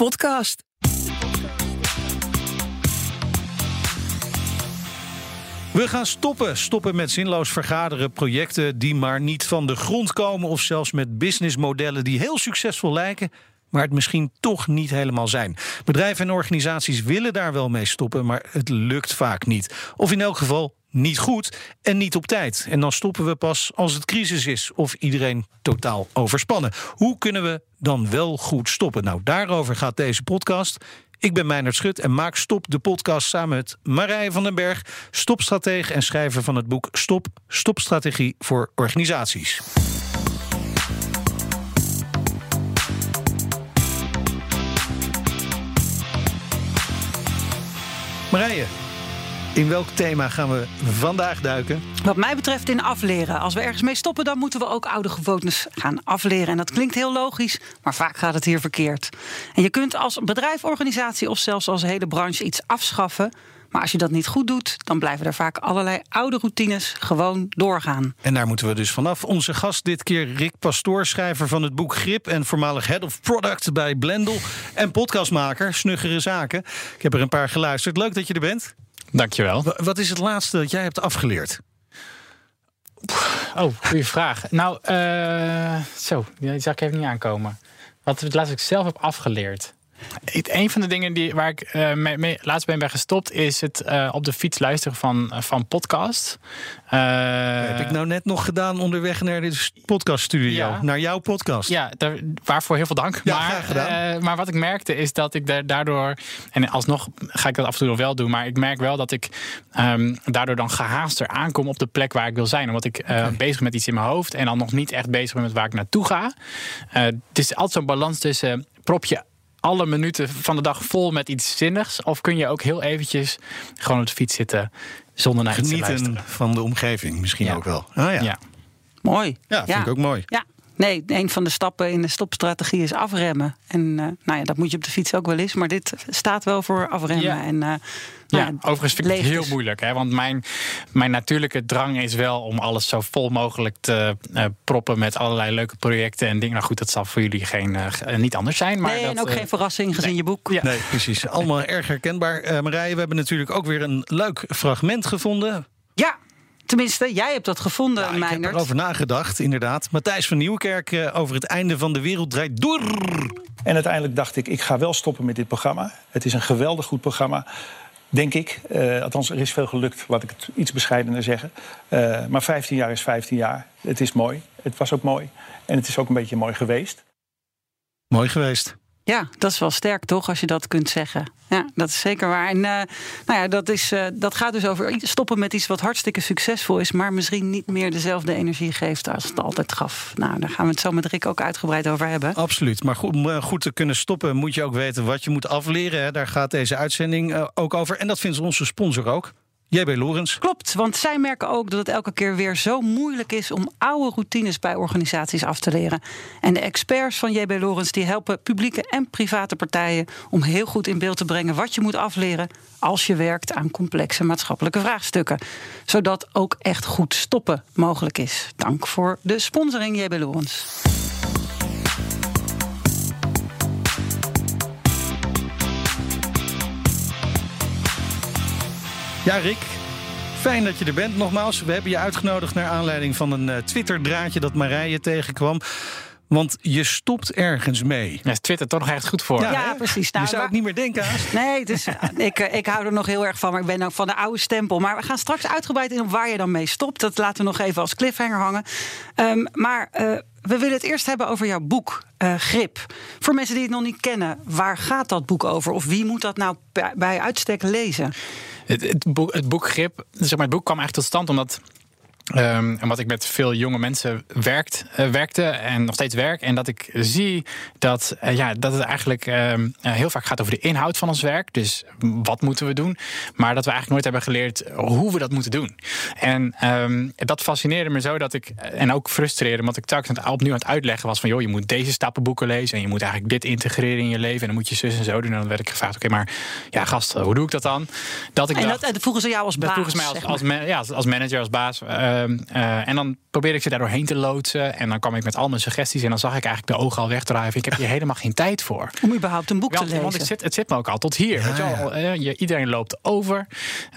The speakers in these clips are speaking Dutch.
podcast. We gaan stoppen. Stoppen met zinloos vergaderen, projecten die maar niet van de grond komen. Of zelfs met businessmodellen die heel succesvol lijken, maar het misschien toch niet helemaal zijn. Bedrijven en organisaties willen daar wel mee stoppen, maar het lukt vaak niet. Of in elk geval niet goed en niet op tijd. En dan stoppen we pas als het crisis is of iedereen totaal overspannen. Hoe kunnen we dan wel goed stoppen? Nou, daarover gaat deze podcast. Ik ben Meijnerd Schut en maak Stop de podcast samen met Marije van den Berg, stopstratege en schrijver van het boek Stop, Stopstrategie voor organisaties. Marije, in welk thema gaan we vandaag duiken? Wat mij betreft in afleren. Als we ergens mee stoppen, dan moeten we ook oude gewoontes gaan afleren. En dat klinkt heel logisch, maar vaak gaat het hier verkeerd. En je kunt als bedrijf, organisatie of zelfs als hele branche iets afschaffen. Maar als je dat niet goed doet, dan blijven er vaak allerlei oude routines gewoon doorgaan. En daar moeten we dus vanaf. Onze gast dit keer Rick Pastoor, schrijver van het boek Grip en voormalig head of product bij Blendel en podcastmaker Snuggere Zaken. Ik heb er een paar geluisterd. Leuk dat je er bent. Dankjewel. Wa- Wat is het laatste dat jij hebt afgeleerd? Oh, goede vraag. Nou, eh, zo, die zag ik even niet aankomen. Wat het laatst ik zelf heb afgeleerd. Een van de dingen die, waar ik eh, mee, mee- laatst ben gestopt, is het eh, op de fiets luisteren van, van podcast. Eh, heb ik nou net nog gedaan onderweg naar de podcaststudio. Ja. Naar jouw podcast. Ja, daar, waarvoor heel veel dank. Ja, maar, gedaan. eh, maar wat ik merkte is dat ik daar- daardoor... en alsnog ga ik dat af en toe nog wel doen... maar ik merk wel dat ik ehm, daardoor dan gehaaster aankom... op de plek waar ik wil zijn. Omdat ik eh, bezig ben met iets in mijn hoofd... en dan nog niet echt bezig ben met waar ik naartoe ga. Eh, het is altijd zo'n balans tussen... prop je alle minuten van de dag vol met iets zinnigs... of kun je ook heel eventjes gewoon op de fiets zitten... zonder naar iets te Genieten luisteren. van de omgeving misschien Ja. ook wel. Ah, ja. ja. Ja. Mooi. vind ik ook mooi. Ja. Nee, een van de stappen in de stopstrategie is afremmen. En eh, nou ja, dat moet je op de fiets ook wel eens. Maar dit staat wel voor afremmen. Ja. En, eh, nou Ja, overigens vind ik het heel leegtes. moeilijk. Hè? Want mijn, mijn natuurlijke drang is wel om alles zo vol mogelijk te eh, proppen met allerlei leuke projecten en dingen. Nou goed, dat zal voor jullie geen, ge- niet anders zijn. Maar nee, dat, en ook geen verrassing gezien je boek. Ja. Nee, precies. Allemaal erg herkenbaar. Eh Marije, we hebben natuurlijk ook weer een leuk fragment gevonden. Tenminste, jij hebt dat gevonden, Ja, ik heb erover nagedacht, inderdaad. Matthijs van Nieuwkerk eh, over het einde van de wereld draait door. En uiteindelijk dacht ik, ik ga wel stoppen met dit programma. Het is een geweldig goed programma, denk ik. Eh, althans, er is veel gelukt, laat ik het iets bescheidener zeggen. Eh, maar 15 jaar is 15 jaar. Het is mooi. Het was ook mooi. En het is ook een beetje mooi geweest. Mooi geweest. Ja, dat is wel sterk toch, als je dat kunt zeggen. Ja, dat is zeker waar. En eh, nou ja, dat, is, eh, dat gaat dus over stoppen met iets wat hartstikke succesvol is, maar misschien niet meer dezelfde energie geeft als het altijd gaf. Nou, daar gaan we het zo met Rick ook uitgebreid over hebben. Absoluut. Maar goed, om eh, goed te kunnen stoppen moet je ook weten wat je moet afleren. Hè. Daar gaat deze uitzending ook over. En dat vindt onze sponsor ook. JB Lorens. Klopt, want zij merken ook dat het elke keer weer zo moeilijk is om oude routines bij organisaties af te leren. En de experts van JB Lorens die helpen publieke en private partijen om heel goed in beeld te brengen wat je moet afleren als je werkt aan complexe maatschappelijke vraagstukken. Zodat ook echt goed stoppen mogelijk is. Dank voor de sponsoring JB Lorens. Ja, Rick. Fijn dat je er bent. Nogmaals, we hebben je uitgenodigd naar aanleiding van een eh, Twitter-draadje dat Marije tegenkwam. Want je stopt ergens mee. Daar is Twitter toch nog echt goed voor. Ja, hè? precies. Nou, je zou het maar- niet meer denken haast. Nee, dus, ik, eh, ik hou er nog heel erg van. Maar ik ben ook van de oude stempel. Maar we gaan straks uitgebreid in op waar je dan mee stopt. Dat laten we nog even als cliffhanger hangen. Ehm, maar eh, we willen het eerst hebben over jouw boek, eh, Grip. Voor mensen die het nog niet kennen, waar gaat dat boek over? Of wie moet dat nou bij- bij uitstek lezen? Het, het, boek, het boek Grip, zeg maar, het boek kwam eigenlijk tot stand omdat. Ehm, omdat ik met veel jonge mensen werkt, eh, werkte en nog steeds werk. En dat ik zie dat, eh, ja, dat het eigenlijk ehm, eh, heel vaak gaat over de inhoud van ons werk. Dus wat moeten we doen? Maar dat we eigenlijk nooit hebben geleerd hoe we dat moeten doen. En ehm, dat fascineerde me zo dat ik. En ook frustreerde, omdat ik telkens opnieuw aan het uitleggen was van joh, je moet deze stappenboeken lezen. En je moet eigenlijk dit integreren in je leven. En dan moet je zus en zo doen. En dan werd ik gevraagd: oké, maar ja, gast, hoe doe ik dat dan? Dat ik En dacht, dat, en dat vroegen ze jou als dat baas. vroegen ze mij als, zeg als, ja, als manager, als baas. Eh, Ehm, eh, en dan probeerde ik ze daar doorheen te loodsen. En dan kwam ik met al mijn suggesties. En dan zag ik eigenlijk de ogen al wegdrijven. Ik heb hier helemaal geen tijd voor. Om überhaupt een boek Want, te lezen. want het, zit, het zit me ook al tot hier. Ja, weet je wel? ja. Eh, je, iedereen loopt over.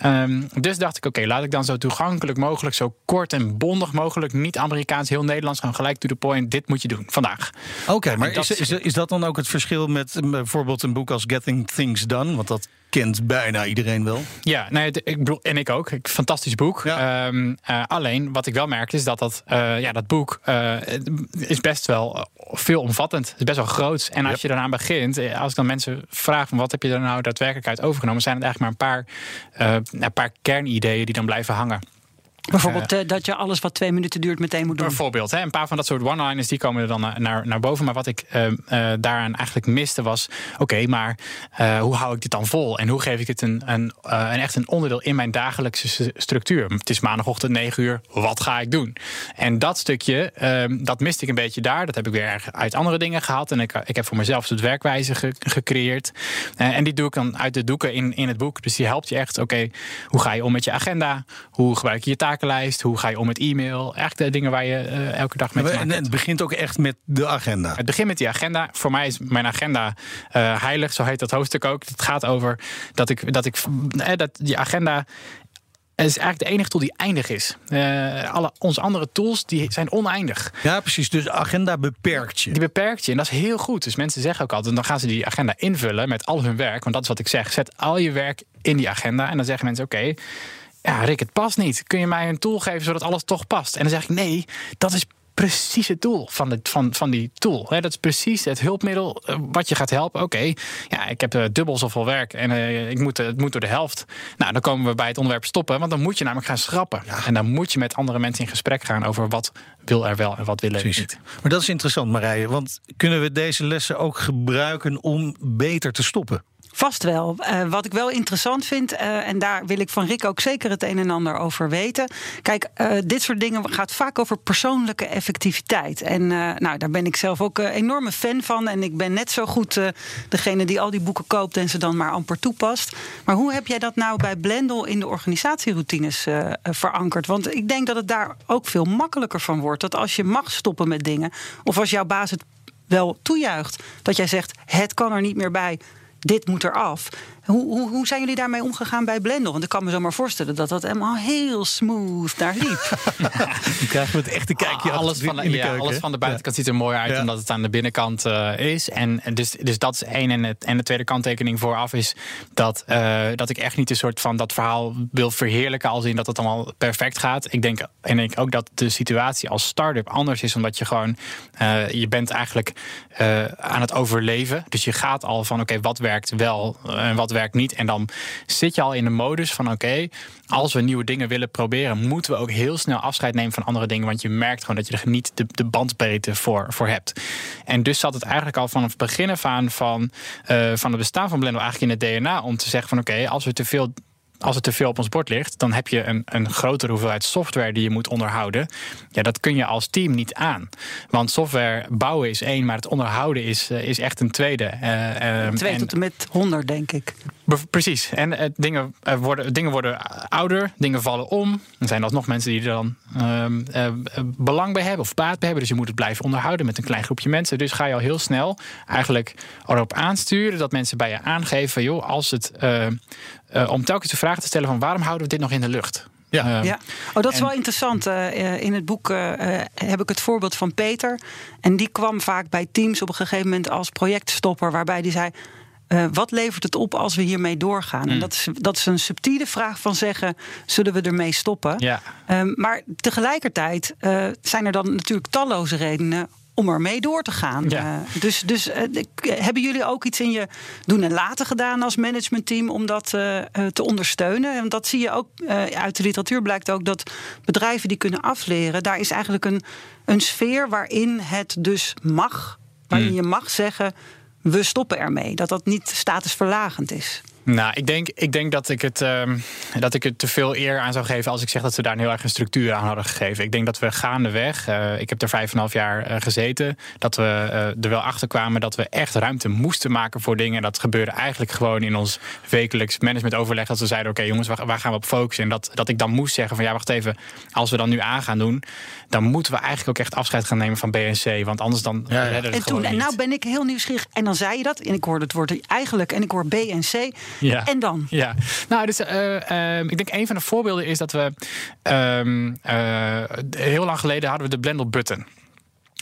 Ehm, dus dacht ik, oké, laat ik dan zo toegankelijk mogelijk, zo kort en bondig mogelijk, niet Amerikaans, heel Nederlands, gewoon gelijk to the point. Dit moet je doen vandaag. Oké, maar dat is, is, is dat dan ook het verschil met bijvoorbeeld een boek als Getting Things Done? Want dat kent bijna iedereen wel. Ja, nee, ik bedoel, en ik ook. Fantastisch boek. Ja. Ehm, eh, alleen wat ik wel merkte is dat dat, eh, ja, dat boek eh, is best wel veelomvattend. Het is best wel groot. En als Yep. je daaraan begint, als ik dan mensen vraag van wat heb je er nou daadwerkelijk uit overgenomen, zijn het eigenlijk maar een paar, een paar kernideeën die dan blijven hangen. Bijvoorbeeld eh, dat je alles wat twee minuten duurt meteen moet doen. Bijvoorbeeld, hè, een paar van dat soort one-liners die komen er dan naar, naar, naar boven. Maar wat ik eh, eh, daaraan eigenlijk miste was: oké, maar eh, hoe hou ik dit dan vol? En hoe geef ik het een, een, eh, een echt een onderdeel in mijn dagelijkse structuur? Het is maandagochtend 9 uur, wat ga ik doen? En dat stukje, eh, dat miste ik een beetje daar. Dat heb ik weer uit andere dingen gehaald. En ik, ik heb voor mezelf een soort werkwijze ge- gecreëerd. Eh, en die doe ik dan uit de doeken in, in het boek. Dus die helpt je echt, oké, hoe ga je om met je agenda? Hoe gebruik je je takenlijst? Hoe ga je om met e-mail? Echt de dingen waar je eh, elke dag mee En het begint ook echt met de agenda. Het begint met die agenda. Voor mij is mijn agenda eh, heilig, zo heet dat hoofdstuk ook. Het gaat over dat ik, dat ik eh, dat die agenda is eigenlijk de enige tool die eindig is. Eh, alle onze andere tools die zijn oneindig. Ja, precies. Dus de agenda beperkt je. Die beperkt je en dat is heel goed. Dus mensen zeggen ook altijd, dan gaan ze die agenda invullen met al hun werk. Want dat is wat ik zeg. Zet al je werk in die agenda. En dan zeggen mensen, oké, ja Rick, het past niet. Kun je mij een tool geven zodat alles toch past? En dan zeg ik, nee, dat is precies het doel van, de, van, van die tool. Dat is precies het hulpmiddel eh, wat je gaat helpen. Oké, ja, ik heb eh, dubbel zoveel werk en eh, ik moet, het moet door de helft. Nou, dan komen we bij het onderwerp stoppen. Want dan moet je namelijk gaan schrappen. En dan moet je met andere mensen in gesprek gaan over wat wil er wel en wat willen er Precies. niet. Maar dat is interessant, Marije. Want kunnen we deze lessen ook gebruiken om beter te stoppen? Vast wel. Eh, wat ik wel interessant vind, eh, en daar wil ik van Rick ook zeker het een en ander over weten. Kijk, eh, dit soort dingen gaat vaak over persoonlijke effectiviteit. En nou, daar ben ik zelf ook een enorme fan van. En ik ben net zo goed degene die al die boeken koopt en ze dan maar amper toepast. Maar hoe heb jij dat nou bij Blendel in de organisatieroutines verankerd? Want ik denk dat het daar ook veel makkelijker van wordt. Dat als je mag stoppen met dingen, of als jouw baas het wel toejuicht, dat jij zegt: het kan er niet meer bij dit moet eraf. Hoe, hoe, hoe zijn jullie daarmee omgegaan bij Blendel? Want ik kan me zo maar voorstellen dat dat helemaal heel smooth daar liep. Dan krijgen we het echte kijkje alles achter van, de, in de ja, keuken. alles van de buitenkant ziet er mooi uit, Ja. omdat het aan de binnenkant eh, is. En dus, dus dat is één. En, het, en de tweede kanttekening vooraf is dat, eh, dat ik echt niet een soort van dat verhaal wil verheerlijken, als in dat het allemaal perfect gaat. Ik denk, en ik denk ook dat de situatie als start-up anders is, omdat je gewoon, eh, je bent eigenlijk eh, aan het overleven. Dus je gaat al van, oké, wat werkt wel en wat werkt niet. En dan zit je al in de modus van, oké, als we nieuwe dingen willen proberen, moeten we ook heel snel afscheid nemen van andere dingen. Want je merkt gewoon dat je er niet de, de bandbreedte voor, voor hebt. En dus zat het eigenlijk al vanaf het begin af aan van, eh, van het bestaan van Blender eigenlijk in het DNA. Om te zeggen van oké, als we te veel. Als het te veel op ons bord ligt, dan heb je een, een grotere hoeveelheid software die je moet onderhouden. Ja, dat kun je als team niet aan. Want software bouwen is één, maar het onderhouden is, eh, is echt een tweede. Eh, eh, Twee en- tot en met honderd, denk ik. Precies. En eh, dingen, eh, worden, dingen worden ouder, dingen vallen om. Er zijn alsnog mensen die er dan ehm, eh, belang bij hebben of baat bij hebben. Dus je moet het blijven onderhouden met een klein groepje mensen. Dus ga je al heel snel eigenlijk erop aansturen dat mensen bij je aangeven: joh, als het. om telkens de vraag te stellen: van waarom houden we dit nog in de lucht? Ja. Ehm, Ja. Oh, dat is en- wel interessant. In het boek heb ik het voorbeeld van Peter. En die kwam vaak bij teams op een gegeven moment als projectstopper, waarbij die zei. Eh, wat levert het op als we hiermee doorgaan? Hmm. En dat is, dat is een subtiele vraag van zeggen: zullen we ermee stoppen? Ja. Ehm, maar tegelijkertijd eh, zijn er dan natuurlijk talloze redenen om ermee door te gaan. Ja. Eh, dus dus hebben jullie ook iets in je doen en laten gedaan als managementteam om dat te ondersteunen? En dat zie je ook uit de literatuur blijkt ook dat bedrijven die kunnen afleren, daar is eigenlijk een, een sfeer waarin het dus mag, waarin je mag zeggen. We stoppen ermee. Dat dat niet statusverlagend is. Nou, ik denk, ik denk dat, ik het, ehm, dat ik het te veel eer aan zou geven als ik zeg dat we daar een heel erg een structuur aan hadden gegeven. Ik denk dat we gaandeweg, uh, ik heb er vijf en een half jaar uh, gezeten, dat we uh, er wel achter kwamen dat we echt ruimte moesten maken voor dingen. En dat gebeurde eigenlijk gewoon in ons wekelijks managementoverleg. Dat we zeiden: oké, jongens, waar, waar, gaan we op focussen? En dat, dat ik dan moest zeggen: van ja, wacht even, als we dan nu aan gaan doen, dan moeten we eigenlijk ook echt afscheid gaan nemen van BNC. Want anders dan ja, ja. En toen, en nou ben ik heel nieuwsgierig. En dan zei je dat, en ik hoorde het woord eigenlijk, en ik hoor BNC. Ja. En dan? Ja, nou, dus uh, uh, ik denk een van de voorbeelden is dat we uh, heel lang geleden hadden we de Blendel button.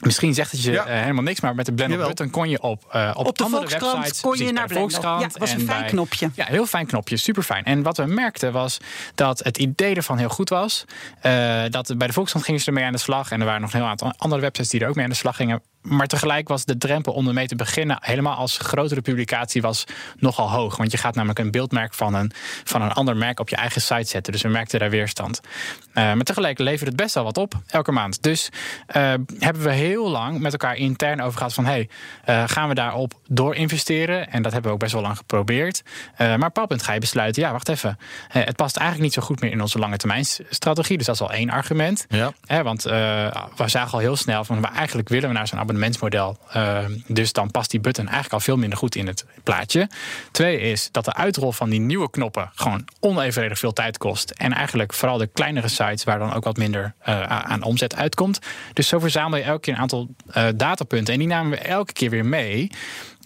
Misschien zegt het je ja. uh, helemaal niks, maar met de Blendel button kon je op, uh, op, op de andere Volkskrant websites kon je naar Blendel. Ja, was een fijn bij, knopje. Ja, heel fijn knopje, super fijn. En wat we merkten was dat het idee ervan heel goed was. Uh, dat bij de Volkskrant gingen ze ermee aan de slag en er waren nog een heel aantal andere websites die er ook mee aan de slag gingen. Maar tegelijk was de drempel om ermee te beginnen, helemaal als grotere publicatie, was nogal hoog. Want je gaat namelijk een beeldmerk van een, van een ander merk op je eigen site zetten. Dus we merkten daar weerstand. Uh, maar tegelijk levert het best wel wat op, elke maand. Dus uh, hebben we heel lang met elkaar intern over gehad van... hey, uh, gaan we daarop door investeren? En dat hebben we ook best wel lang geprobeerd. maar op een punt ga je besluiten, ja, wacht even. het past eigenlijk niet zo goed meer in onze lange termijn strategie. Dus dat is al één argument. Ja. want we zagen al heel snel van... eigenlijk willen we naar zo'n abonnementsmodel. Uh, dus dan past die button eigenlijk al veel minder goed in het plaatje. Twee is dat de uitrol van die nieuwe knoppen gewoon onevenredig veel tijd kost. En eigenlijk vooral de kleinere sites waar dan ook wat minder uh, aan omzet uitkomt. Dus zo verzamel je elke keer een aantal uh, datapunten. En die namen we elke keer weer mee.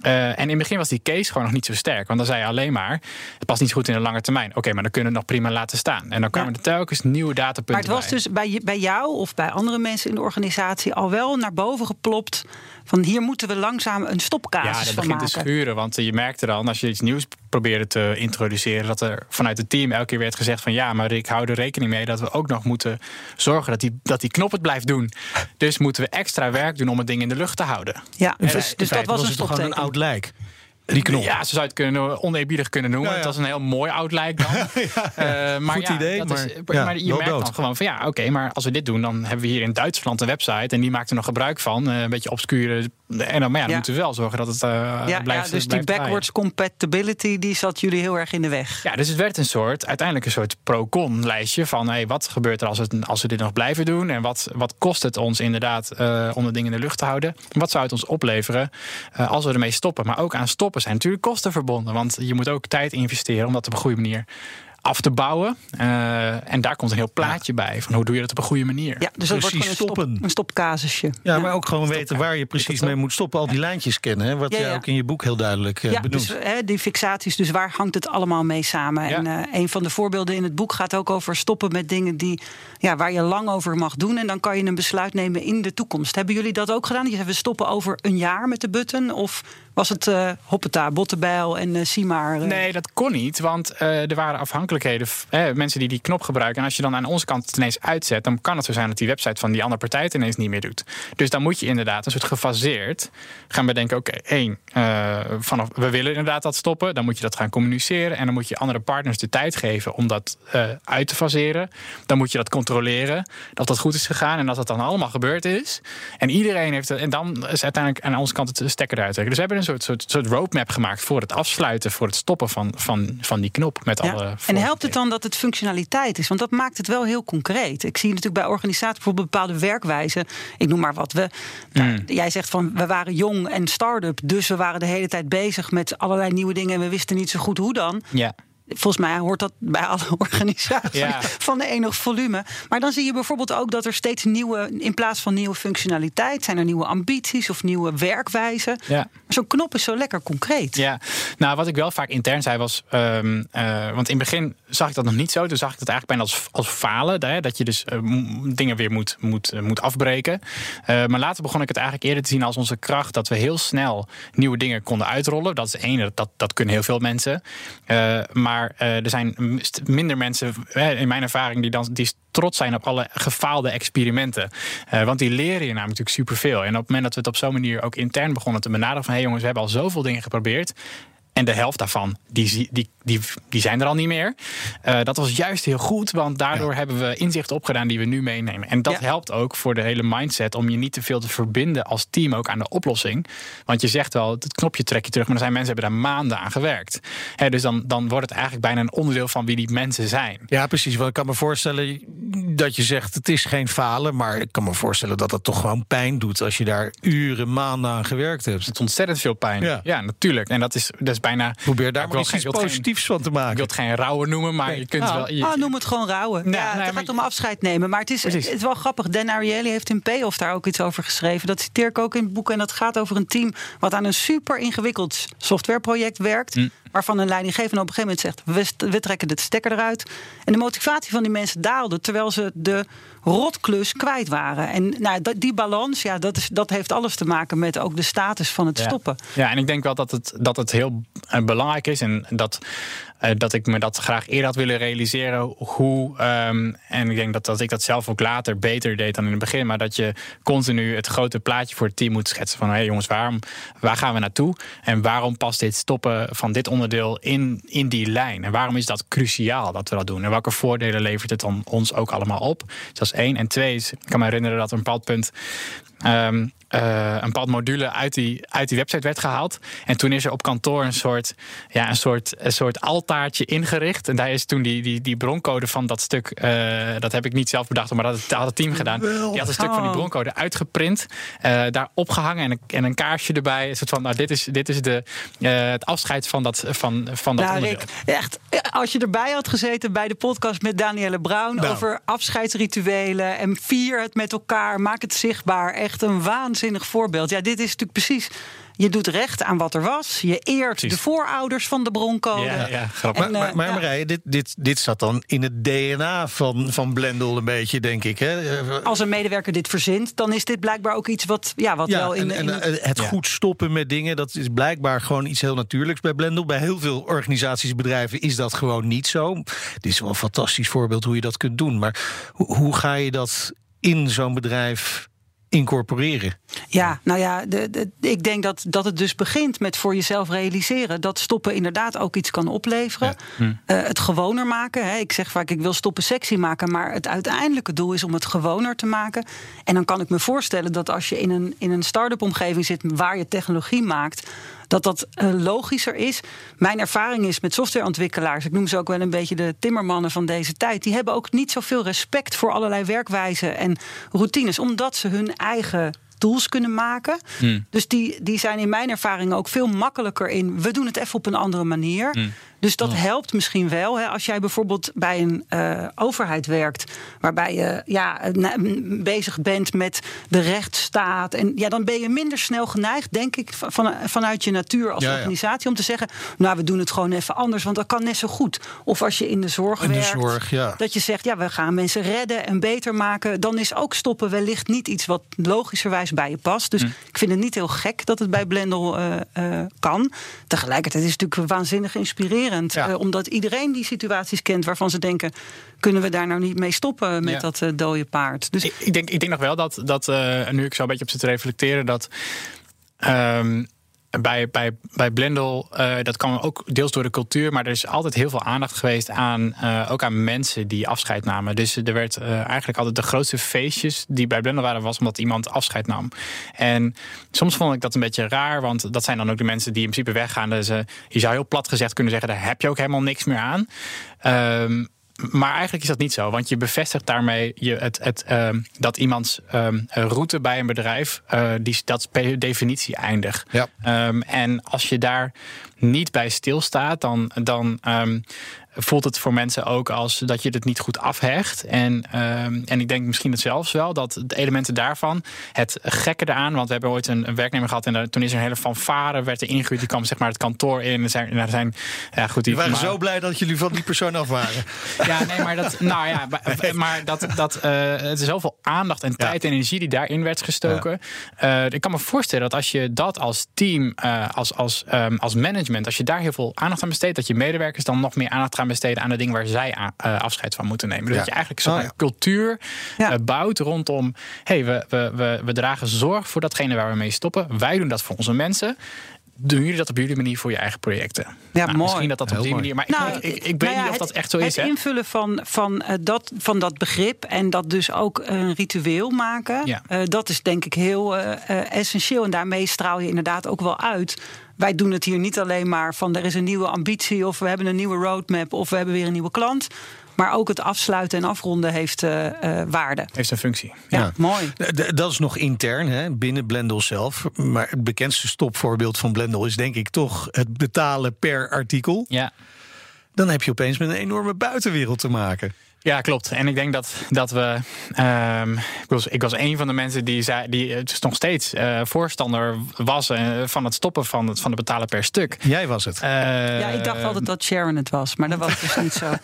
Uh, en in het begin was die case gewoon nog niet zo sterk. Want dan zei je alleen maar, het past niet zo goed in de lange termijn. Oké, okay, maar dan kunnen we het nog prima laten staan. En dan kwamen ja. er telkens nieuwe datapunten Maar het was bij. dus bij, bij jou of bij andere mensen in de organisatie... al wel naar boven geplopt van hier moeten we langzaam een stopcasus ja, dat begint maken. te schuren. Want je merkte dan, als je iets nieuws probeerde te introduceren... dat er vanuit het team elke keer werd gezegd van... ja, maar ik hou er rekening mee dat we ook nog moeten zorgen... dat die, dat die knop het blijft doen. Dus moeten we extra werk doen om het ding in de lucht te houden. Ja, En dus, dus dat was een het gewoon een stopteken. oud lijk. Die knop. Ja, ze zou het kunnen, oneerbiedig kunnen noemen. Ja, ja. Het was een heel mooi oud lijk dan. Eh, maar Goed ja, idee, dat maar- is, ja, maar je merkt dood. dan gewoon van ja, oké, maar als we dit doen, dan hebben we hier in Duitsland een website en die maakt er nog gebruik van, eh, een beetje obscure. En dan, maar ja, dan Ja. moeten we wel zorgen dat het eh Ja, blijft. ja, dus die draaien. backwards compatibility die zat jullie heel erg in de weg. Ja, dus het werd een soort, uiteindelijk een soort pro-con lijstje van hey, wat gebeurt er als, het, als we dit nog blijven doen en wat, wat kost het ons inderdaad eh, om de dingen in de lucht te houden? Wat zou het ons opleveren eh, als we ermee stoppen? Maar ook aan stoppen zijn natuurlijk kosten verbonden, want je moet ook tijd investeren om dat op een goede manier af te bouwen. Eh, en daar komt een heel plaatje bij van hoe doe je dat op een goede manier. Ja, dus dat wordt Precies, een, stop, stoppen. een stopcasusje. Ja, maar ook gewoon weten waar je precies mee moet stoppen. Al die lijntjes kennen, hè, wat Ja, jij ook in je boek heel duidelijk eh, Ja, benoemt. dus hè, die fixaties, dus waar hangt het allemaal mee samen? Ja. En eh, een van de voorbeelden in het boek gaat ook over stoppen met dingen die, ja, waar je lang over mag doen. En dan kan je een besluit nemen in de toekomst. Hebben jullie dat ook gedaan? Je zegt, we stoppen over een jaar met de button? Of was het eh hoppeta, bottebijl en uh, Simar? Nee, dat kon niet, want eh, er waren afhankelijkheden. Eh, mensen die die knop gebruiken. En als je dan aan onze kant het ineens uitzet, dan kan het zo zijn dat die website van die andere partij het ineens niet meer doet. Dus dan moet je inderdaad een soort gefaseerd gaan bedenken: oké, één, eh, vanaf we willen inderdaad dat stoppen. Dan moet je dat gaan communiceren. En dan moet je andere partners de tijd geven om dat eh, uit te faseren. Dan moet je dat controleren, dat dat goed is gegaan en dat dat dan allemaal gebeurd is. En iedereen heeft het. En dan is uiteindelijk aan onze kant het stekker eruit trekken. Dus we hebben een soort, soort, soort roadmap gemaakt voor het afsluiten, voor het stoppen van, van, van die knop. Met Ja. alle En helpt het dan dat het functionaliteit is? Want dat maakt het wel heel concreet. Ik zie natuurlijk bij organisaties bijvoorbeeld bepaalde werkwijzen. Ik noem maar wat. We, nou, Mm. Jij zegt van we waren jong en start-up. Dus we waren de hele tijd bezig met allerlei nieuwe dingen. En we wisten niet zo goed hoe dan. Ja. Volgens mij hoort dat bij alle organisaties Ja. van de enig volume. Maar dan zie je bijvoorbeeld ook dat er steeds nieuwe, in plaats van nieuwe functionaliteit, zijn er nieuwe ambities of nieuwe werkwijzen. Ja. Zo'n knop is zo lekker concreet. Ja, nou wat ik wel vaak intern zei was, ehm, eh, want in het begin zag ik dat nog niet zo. Toen zag ik dat eigenlijk bijna als, als falen, hè, dat je dus eh, dingen weer moet, moet, eh, moet afbreken. Maar later begon ik het eigenlijk eerder te zien als onze kracht, dat we heel snel nieuwe dingen konden uitrollen. Dat is één, dat, dat kunnen heel veel mensen. Eh, maar eh, er zijn minder mensen, in mijn ervaring, die, dan, die trots zijn op alle gefaalde experimenten. Eh, want die leren je namelijk natuurlijk superveel. En op het moment dat we het op zo'n manier ook intern begonnen te benaderen van hé hey jongens, we hebben al zoveel dingen geprobeerd. En de helft daarvan, die, die, die, die zijn er al niet meer. Uh, dat was juist heel goed, want daardoor hebben we inzichten opgedaan die we nu meenemen. En dat helpt ook voor de hele mindset om je niet te veel te verbinden als team ook aan de oplossing. Want je zegt wel, het knopje trek je terug, maar er zijn mensen die hebben daar maanden aan gewerkt. dus dan, dan wordt het eigenlijk bijna een onderdeel van wie die mensen zijn. Ja, precies. Want ik kan me voorstellen dat je zegt het is geen falen, maar ik kan me voorstellen dat het toch gewoon pijn doet als je daar uren, maanden aan gewerkt hebt. Het is ontzettend veel pijn. Ja, natuurlijk. En dat is, dat is bijna. Probeer daar maar iets positiefs van te maken. Ik wil het geen rouwen noemen, maar je kunt oh. wel. Je, oh, noem het gewoon rouwen. ja, het gaat om afscheid nemen. Maar het is, het is wel grappig. Dan Ariely heeft in Payoff daar ook iets over geschreven. Dat citeer ik ook in het boek. En dat gaat over een team wat aan een super ingewikkeld softwareproject werkt. Mm waarvan een leidinggevende op een gegeven moment zegt: we, we trekken de stekker eruit. En de motivatie van die mensen daalde terwijl ze de rotklus kwijt waren. En nou, die balans, ja, dat, is, dat heeft alles te maken met ook de status van het stoppen. Ja, en ik denk wel dat het, dat het heel eh, belangrijk is en dat dat ik me dat graag eerder had willen realiseren. Hoe, ehm, en ik denk dat, dat ik dat zelf ook later beter deed dan in het begin. Maar dat je continu het grote plaatje voor het team moet schetsen. Van hé hey jongens, waarom, waar gaan we naartoe? En waarom past dit stoppen van dit onderdeel in, in die lijn? En waarom is dat cruciaal dat we dat doen? En welke voordelen levert het dan ons ook allemaal op? dat is één. En twee is, ik kan me herinneren dat er een bepaald punt um, uh, een bepaald module uit die, uit die website werd gehaald. En toen is er op kantoor een soort, ja, een soort, een soort altaartje ingericht. En daar is toen die, die, die broncode van dat stuk, uh, dat heb ik niet zelf bedacht, maar dat had het team gedaan. Die had een stuk van die broncode uitgeprint, uh, daar opgehangen en een, en een kaarsje erbij. Een soort van, nou, dit is, dit is de, het afscheid van dat, van, van dat nou, Rick, echt, als je erbij had gezeten bij de podcast met Danielle Brown nou. over afscheidsrituelen en vier het met elkaar, maak het zichtbaar. Echt een waanzinnig voorbeeld. Ja, dit is natuurlijk precies je doet recht aan wat er was. Je eert de voorouders van de broncode. Ja, ja grappig. maar, maar, Marije, dit, dit, dit zat dan in het DNA van, van Blendel een beetje, denk ik. Hè? Als een medewerker dit verzint, dan is dit blijkbaar ook iets wat, ja, wat wel in... En, en het goed stoppen met dingen, dat is blijkbaar gewoon iets heel natuurlijks bij Blendel. Bij heel veel organisaties, bedrijven is dat gewoon niet zo. Dit is wel een fantastisch voorbeeld hoe je dat kunt doen. Maar hoe ga je dat in zo'n bedrijf incorporeren. Ja, nou ja, de, ik denk dat, dat het dus begint met voor jezelf realiseren dat stoppen inderdaad ook iets kan opleveren. Hm. Eh, het gewoner maken. Hè. Ik zeg vaak, ik wil stoppen sexy maken, maar het uiteindelijke doel is om het gewoner te maken. En dan kan ik me voorstellen dat als je in een, in een start-up omgeving zit waar je technologie maakt, dat dat uh, logischer is. Mijn ervaring is met softwareontwikkelaars, ik noem ze ook wel een beetje de timmermannen van deze tijd, die hebben ook niet zoveel respect voor allerlei werkwijzen en routines, omdat ze hun eigen tools kunnen maken. Hmm. Dus die, die zijn in mijn ervaring ook veel makkelijker in. We doen het even op een andere manier. Hmm. Dus dat helpt misschien wel. Hè, als jij bijvoorbeeld bij een uh, overheid werkt, waarbij je ja, bezig bent met de rechtsstaat. En ja, dan ben je minder snel geneigd, denk ik, van, vanuit je natuur als organisatie, om te zeggen: Nou, we doen het gewoon even anders, want dat kan net zo goed. Of als je in de zorg in werkt, de zorg, ja. dat je zegt: Ja, we gaan mensen redden en beter maken. Dan is ook stoppen wellicht niet iets wat logischerwijs bij je past. Dus hm. ik vind het niet heel gek dat het bij Blendel uh, uh, kan. Tegelijkertijd is het natuurlijk waanzinnig inspirerend eh, omdat iedereen die situaties kent waarvan ze denken: kunnen we daar nou niet mee stoppen met dat uh, dode paard? Dus ik, ik, denk, ik denk nog wel dat, dat uh, nu ik zo een beetje op zit te reflecteren, dat. Um, bij, bij, bij Blendel, uh, dat kwam ook deels door de cultuur, maar er is altijd heel veel aandacht geweest aan, uh, ook aan mensen die afscheid namen. Dus er werd uh, eigenlijk altijd de grootste feestjes die bij Blendel waren, was omdat iemand afscheid nam. En soms vond ik dat een beetje raar, want dat zijn dan ook de mensen die in principe weggaan. Dus je zou heel plat gezegd kunnen zeggen, daar heb je ook helemaal niks meer aan. Um, maar eigenlijk is dat niet zo, want je bevestigt daarmee je, het, het, uh, dat iemands uh, route bij een bedrijf, uh, die, dat is per definitie eindig. Ja. Um, en als je daar niet bij stilstaat, dan, dan um, voelt het voor mensen ook als dat je het niet goed afhecht. En, ehm, en ik denk misschien het zelfs wel dat de elementen daarvan, het gekke eraan, want we hebben ooit een, een werknemer gehad en toen is er een hele fanfare, werd er ingehuurd, die kwam zeg maar het kantoor in. En zijn, er zijn, ja, goed, die waren maar, zo blij dat jullie van die persoon af waren. Ja, nee, maar dat, nou ja, maar dat, dat uh, het is zoveel aandacht en tijd en energie die daarin werd gestoken. Uh, ik kan me voorstellen dat als je dat als team, uh, als, als, um, als management, als je daar heel veel aandacht aan besteedt, dat je medewerkers dan nog meer aandacht gaan besteden aan de dingen waar zij uh, afscheid van moeten nemen. Dus dat je eigenlijk zo'n oh, cultuur uh, bouwt rondom: hey, we, we, we, we dragen zorg voor datgene waar we mee stoppen. Wij doen dat voor onze mensen doen jullie dat op jullie manier voor je eigen projecten? Ja, Nou, mooi. Misschien dat dat op Heel die manier. Maar Nou, ik, ik, ik weet nou ja, niet of het- dat echt zo het is. Hè? invullen van, van, eh, dat, van dat begrip en dat dus ook een ritueel maken, Ja. eh, dat is denk ik heel eh, eh, essentieel. En daarmee straal je inderdaad ook wel uit. Wij doen het hier niet alleen maar van er is een nieuwe ambitie of we hebben een nieuwe roadmap of we hebben weer een nieuwe klant. Maar ook het afsluiten en afronden heeft eh, eh, waarde. Heeft een functie. Ja, Ja. mooi. D- Dat is nog intern hè, binnen Blendel zelf. Maar het bekendste stopvoorbeeld van Blendel is denk ik toch het betalen per artikel. Ja. Dan heb je opeens met een enorme buitenwereld te maken. Ja, klopt. En ik denk dat, dat we. ehm, ik, was, ik was een van de mensen die, zei, die het is nog steeds eh, voorstander was eh, van het stoppen van het, van het betalen per stuk. Jij was het. Eh, Ja, ik dacht altijd dat Sharon het was, maar dat was dus niet zo.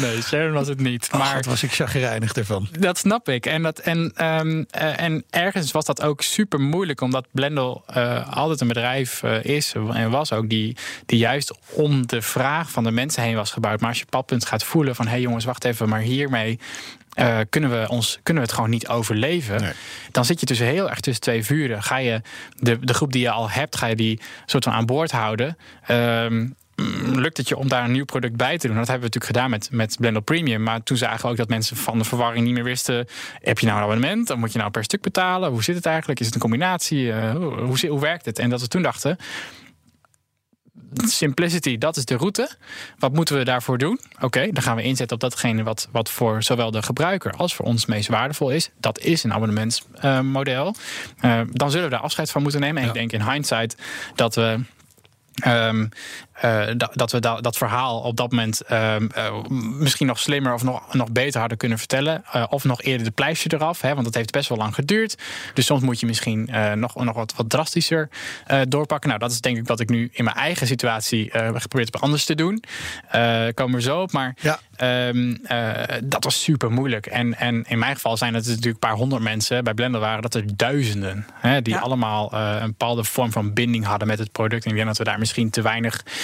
Nee, Sharon was het niet. Maar was ik chagrijnig ervan. Dat snap ik. En, dat, en, ehm, eh, en ergens was dat ook super moeilijk, omdat Blendel eh, altijd een bedrijf eh, is en was ook, die, die juist om de vraag van de mensen heen was gebouwd. Maar als je padpunt gaat voelen van hé hey jongens, wacht even, maar hiermee. eh, kunnen, we ons, kunnen we het gewoon niet overleven? Nee. Dan zit je dus heel erg tussen twee vuren. Ga je de, de groep die je al hebt, ga je die soort van aan boord houden? Mm, lukt het je om daar een nieuw product bij te doen? Dat hebben we natuurlijk gedaan met, met Blendel Premium. Maar toen zagen we ook dat mensen van de verwarring niet meer wisten... heb je nou een abonnement? Dan moet je nou per stuk betalen? Hoe zit het eigenlijk? Is het een combinatie? Eh, hoe, hoe werkt het? En dat we toen dachten... Simplicity, dat is de route. Wat moeten we daarvoor doen? Oké, dan gaan we inzetten op datgene wat, wat voor zowel de gebruiker als voor ons meest waardevol is. Dat is een abonnementsmodel. Eh, dan zullen we daar afscheid van moeten nemen. En Ja. ik denk in hindsight dat we Ehm, eh, dat, dat we da- dat verhaal op dat moment ehm, eh, misschien nog slimmer of nog, nog beter hadden kunnen vertellen. Eh, of nog eerder de pleister eraf, hè, want dat heeft best wel lang geduurd. Dus soms moet je misschien nog, nog wat, wat drastischer doorpakken. Nou, dat is denk ik wat ik nu in mijn eigen situatie geprobeerd heb anders te doen. Komen we zo op. Maar Ja. Ehm, eh, dat was super moeilijk. En, en in mijn geval zijn het natuurlijk een paar honderd mensen. Bij Blender waren dat er duizenden. Hè, die Ja. allemaal een bepaalde vorm van binding hadden met het product. En ik denk dat we daar misschien te weinig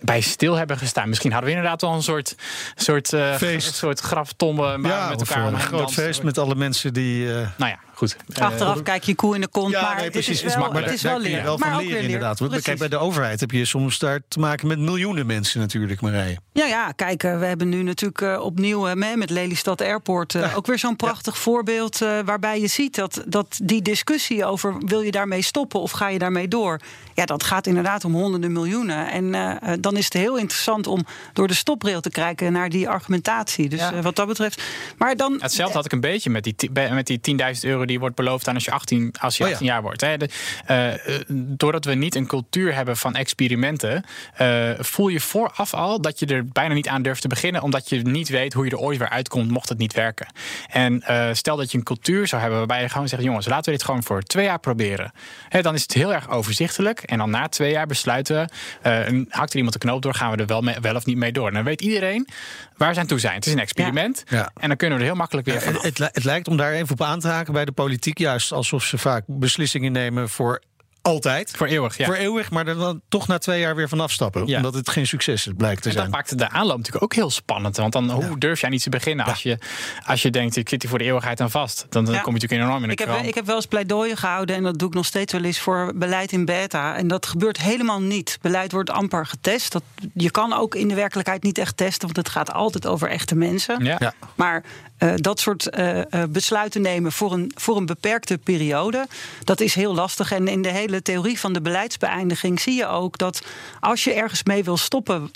bij stil hebben gestaan. Misschien hadden we inderdaad wel een soort, soort, eh, Feest. een soort graftombe maar ja, met elkaar een omheen groot dansen. feest met alle mensen die... eh, Nou ja, goed. Eh, Achteraf kijk je koe in de kont, ja, maar nee, het precies. is wel, maar het is wel je leren. wel van maar ook leren, weer leren. inderdaad. Want Kijk, bij de overheid heb je soms daar te maken met miljoenen mensen natuurlijk, Marije. Ja, ja, kijk, eh, we hebben nu natuurlijk eh, opnieuw eh, mee met Lelystad Airport eh, ook weer zo'n prachtig voorbeeld eh, waarbij je ziet dat, dat die discussie over wil je daarmee stoppen of ga je daarmee door, ja, dat gaat inderdaad om honderden miljoenen. En eh, eh, dan is het heel interessant om door de stoprail te kijken naar die argumentatie. Dus Ja. eh, wat dat betreft. Maar dan. Hetzelfde had ik een beetje met die, met die 10.000 euro die wordt beloofd aan als je 18, als je Oh ja. 18 jaar wordt. Hè. De, eh, eh, doordat we niet een cultuur hebben van experimenten, eh, voel je vooraf al dat je er bijna niet aan durft te beginnen, omdat je niet weet hoe je er ooit weer uitkomt mocht het niet werken. En eh, stel dat je een cultuur zou hebben waarbij je gewoon zegt: jongens, laten we dit gewoon voor twee jaar proberen. Hè, dan is het heel erg overzichtelijk. En dan na twee jaar besluiten we, eh, een- hakt er iemand de knoop door, gaan we er wel, mee, wel of niet mee door. En dan weet iedereen waar ze aan toe zijn. Het is een experiment. Ja. En dan kunnen we er heel makkelijk weer van het, het lijkt om daar even op aan te haken bij de politiek, juist alsof ze vaak beslissingen nemen voor altijd. Voor eeuwig, ja. Voor eeuwig, maar er dan toch na twee jaar weer van afstappen. Ja. Omdat het geen succes is, blijkt te En dat zijn. maakt de aanloop natuurlijk ook heel spannend. Want dan, hoe durf jij niet te beginnen als, je, als je denkt, ik zit hier voor de eeuwigheid aan vast. Dan, dan Ja. kom je natuurlijk enorm in de Ik heb, ik heb wel eens pleidooien gehouden en dat doe ik nog steeds wel eens voor beleid in beta. En dat gebeurt helemaal niet. Beleid wordt amper getest. Dat, je kan ook in de werkelijkheid niet echt testen, want het gaat altijd over echte mensen. ja. Ja. Maar eh, dat soort eh, eh, besluiten nemen voor een, voor een beperkte periode, dat is heel lastig. En in de hele theorie van de beleidsbeëindiging zie je ook dat als je ergens mee wil stoppen,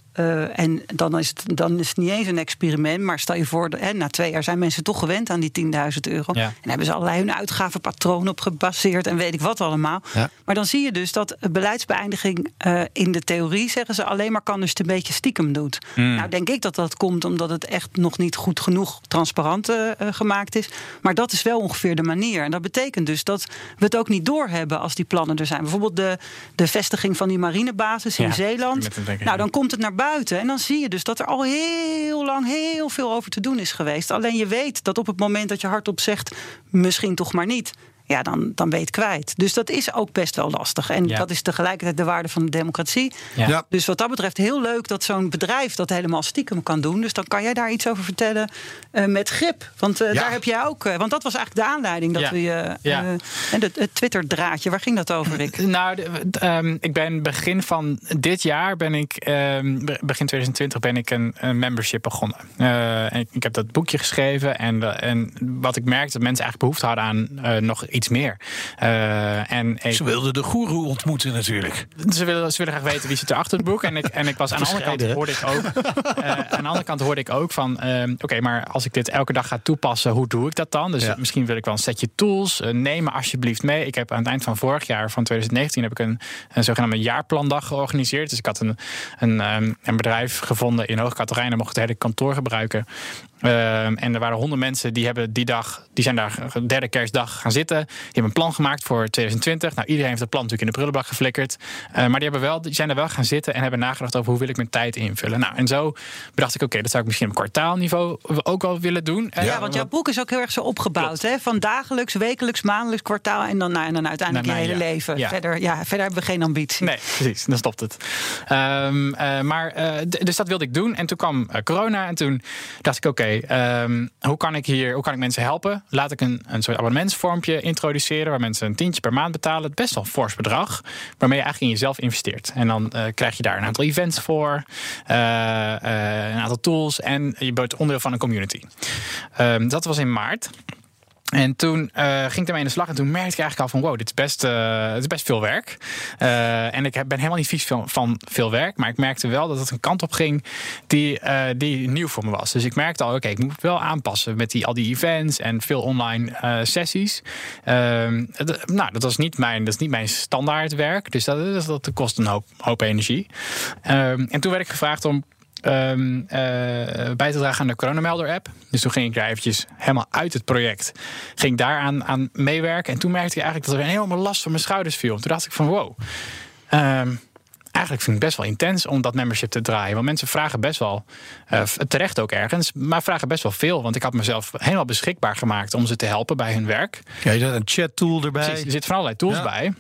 en dan is, het, dan is het niet eens een experiment, maar stel je voor, hè, na twee jaar zijn mensen toch gewend aan die 10.000 euro. Ja. En hebben ze allerlei hun uitgavenpatroon op gebaseerd en weet ik wat allemaal. Ja. Maar dan zie je dus dat beleidsbeëindiging in de theorie, zeggen ze, alleen maar kan als je het een beetje stiekem doet. Nou, denk ik dat dat komt omdat het echt nog niet goed genoeg transparant eh, eh, gemaakt is. Maar dat is wel ongeveer de manier. En dat betekent dus dat we het ook niet doorhebben als die plannen er zijn. Bijvoorbeeld de, de vestiging van die marinebasis in Ja, Zeeland. Nou, dan komt het naar buiten. En dan zie je dus dat er al heel lang heel veel over te doen is geweest. Alleen je weet dat op het moment dat je hardop zegt, misschien toch maar niet. Ja, dan, dan ben je het kwijt. Dus dat is ook best wel lastig. En Ja. dat is tegelijkertijd de waarde van de democratie. Ja. Ja. Dus wat dat betreft heel leuk dat zo'n bedrijf dat helemaal stiekem kan doen. Dus dan kan jij daar iets over vertellen eh, met grip. Want eh, Ja. daar heb jij ook. eh, want dat was eigenlijk de aanleiding dat Ja. we. eh, Ja. eh, en de- het Twitter-draadje, waar ging dat over, Rick? Nou, de- ehm, ik ben begin van dit jaar ben ik ehm, be- begin 2020 ben ik een, een membership begonnen. Eh, en ik, ik heb dat boekje geschreven en, en wat ik merkte dat mensen eigenlijk behoefte hadden aan eh, nog iets meer. Eh, en ik, Ze wilden de goeroe ontmoeten natuurlijk. ze willen, ze willen graag weten wie zit er achter het boek. En ik, en ik was aan de andere kant hoorde ik ook. eh, aan de andere kant hoorde ik ook van. ehm, Oké, maar als ik dit elke dag ga toepassen, hoe doe ik dat dan? Dus Ja. misschien wil ik wel een setje tools. Eh, neem me alsjeblieft mee. Ik heb aan het eind van vorig jaar, van 2019, heb ik een, een zogenaamde jaarplandag georganiseerd. Dus ik had een, een, ehm, een bedrijf gevonden in Hoog Katerijnen, mocht het hele kantoor gebruiken. Ehm, en er waren honderd mensen die hebben die dag, die zijn daar de derde kerstdag gaan zitten. Die hebben een plan gemaakt voor 2020. Nou, iedereen heeft het plan natuurlijk in de prullenbak geflikkerd. Eh, maar die, hebben wel, die zijn er wel gaan zitten en hebben nagedacht over hoe wil ik mijn tijd invullen. Nou, en zo bedacht ik, oké, dat zou ik misschien op kwartaalniveau ook wel willen doen. Eh, Ja, want jouw boek is ook heel erg zo opgebouwd. Hè? Van dagelijks, wekelijks, maandelijks, kwartaal en dan, nou, en dan uiteindelijk je hele ja. leven. Ja. Verder, ja, verder hebben we geen ambitie. Nee, precies. Dan stopt het. Ehm, eh, maar, eh, dus dat wilde ik doen. En toen kwam eh, corona. En toen dacht ik, oké, ehm, hoe kan ik hier, hoe kan ik mensen helpen? Laat ik een, een soort abonnementsvormpje introduceren... waar mensen een tientje per maand betalen. Best wel een fors bedrag. Waarmee je eigenlijk in jezelf investeert. En dan eh, krijg je daar een aantal events voor. eh, eh, een aantal tools. En je bent onderdeel van een community. Ehm, dat was in maart. En toen eh, ging ik ermee in de slag en toen merkte ik eigenlijk al van wow, dit is best, eh, het is best veel werk. Eh, en ik ben helemaal niet vies van, veel werk, maar ik merkte wel dat het een kant op ging die, die nieuw voor me was. Dus ik merkte al, oké, ik moet wel aanpassen met die, al die events en veel online sessies. Ehm, nou, dat, was niet mijn, dat is niet mijn standaard werk, dus dat, dat, dat kost een hoop, hoop energie. Ehm, en toen werd ik gevraagd om eh, bij te dragen aan de coronamelder-app. Dus toen ging ik daar eventjes helemaal uit het project. Ging ik daaraan aan meewerken. En toen merkte ik eigenlijk dat er een enorme last van mijn schouders viel. Toen dacht ik van wow. ehm, Eigenlijk vind ik het best wel intens om dat membership te draaien. Want mensen vragen best wel, eh, terecht ook ergens, maar vragen best wel veel. Want ik had mezelf helemaal beschikbaar gemaakt om ze te helpen bij hun werk. Ja, je had een chat-tool erbij. Precies, er zitten van allerlei tools Ja. bij.